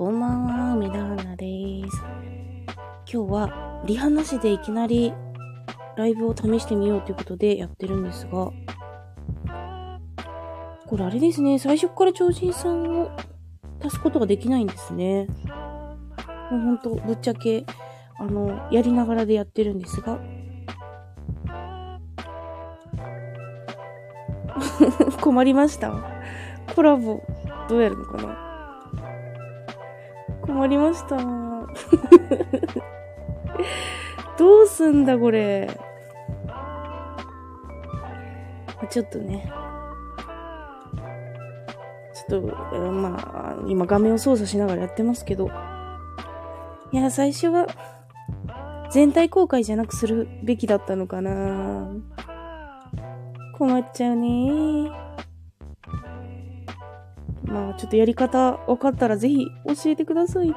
こんばんは、梅田花です。今日はリハなしでいきなりライブを試してみようということでやってるんですが、これあれですね、最初から超人さんを足すことができないんですね。もうほんと、ぶっちゃけ、あの、やりながらでやってるんですが、困りました。コラボ、どうやるのかな困りました。どうすんだ、これ。ちょっとね。ちょっと、まあ、今画面を操作しながらやってますけど。いや、最初は、全体公開じゃなくするべきだったのかな困っちゃうねまあ、ちょっとやり方分かったらぜひ教えてくださいね。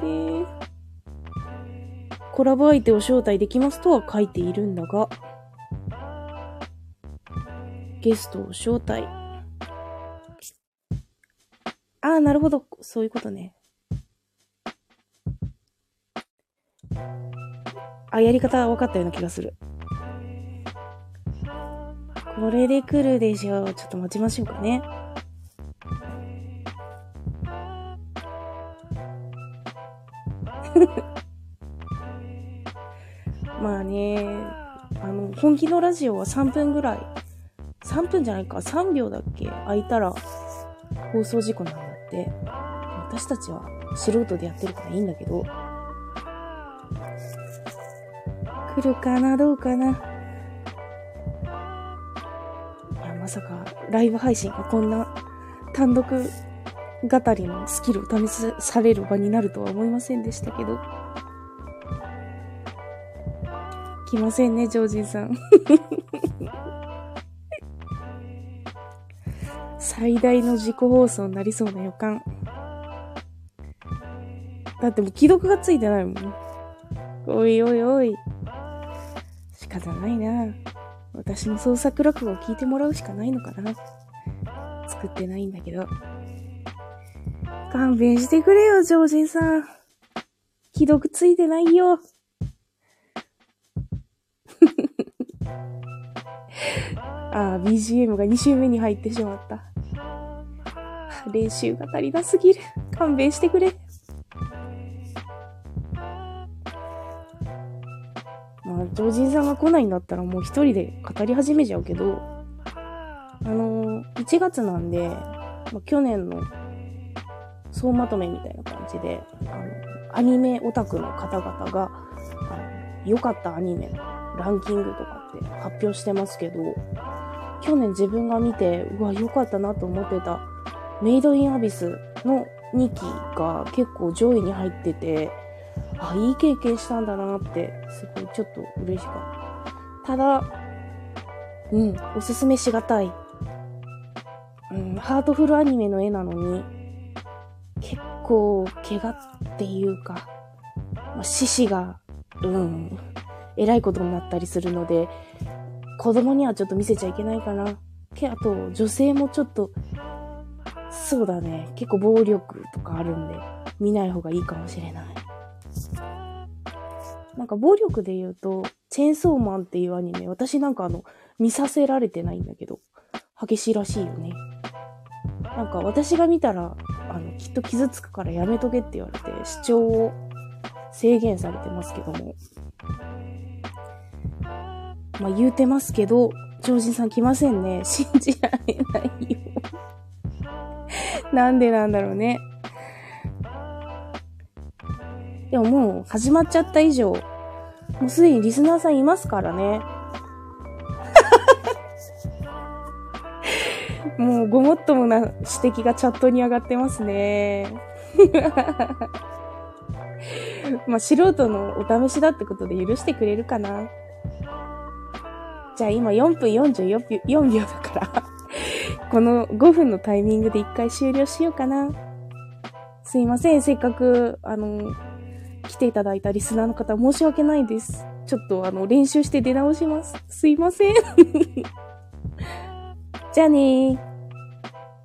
コラボ相手を招待できますとは書いているんだが、ゲストを招待。ああ、なるほど。そういうことね。あ、やり方分かったような気がする。これで来るでしょう。ちょっと待ちましょうかね。まあね、あの、本気のラジオは3分ぐらい、3分じゃないか、3秒だっけ？空いたら放送事故なんだって。私たちは素人でやってるからいいんだけど、来るかな？どうかな？いや、まさか、ライブ配信がこんな単独語りのスキルを試される場になるとは思いませんでしたけど。来ませんね、常人さん。最大の自己放送になりそうな予感。だってもう既読がついてないもん。おいおいおい。仕方ないな。私の創作落語を聞いてもらうしかないのかな。作ってないんだけど。勘弁してくれよ、常人さん。既読ついてないよ。ああ、BGM が2週目に入ってしまった。練習が足りなすぎる。勘弁してくれ。まあ、常人さんが来ないんだったらもう一人で語り始めちゃうけど、あのー、1月なんで、まあ、去年の総まとめみたいな感じで、あの、アニメオタクの方々が、あの、良かったアニメのランキングとかって発表してますけど、去年自分が見て、うわ、良かったなと思ってた、メイドインアビスの2期が結構上位に入ってて、あ、いい経験したんだなって、すごいちょっと嬉しかった。ただ、うん、おすすめしがたい。うん、ハートフルアニメの絵なのに、結構、怪我っていうか、まあ、獅子が、うん、えらいことになったりするので、子供にはちょっと見せちゃいけないかな。け、あと、女性もちょっと、そうだね。結構暴力とかあるんで、見ない方がいいかもしれない。なんか暴力で言うと、チェーンソーマンっていうアニメ、私なんかあの、見させられてないんだけど、激しいらしいよね。なんか私が見たら、あの、きっと傷つくからやめとけって言われて、視聴を制限されてますけども。まあ言うてますけど、超人さん来ませんね。信じられないよなんでなんだろうね。でももう始まっちゃった以上、もうすでにリスナーさんいますからね。ごもっともな指摘がチャットに上がってますね。まあ素人のお試しだってことで許してくれるかな。じゃあ今4分44秒だからこの5分のタイミングで1回終了しようかな。すいません。せっかく、あの、来ていただいたリスナーの方申し訳ないです。ちょっとあの、練習して出直します。すいません。じゃあねー。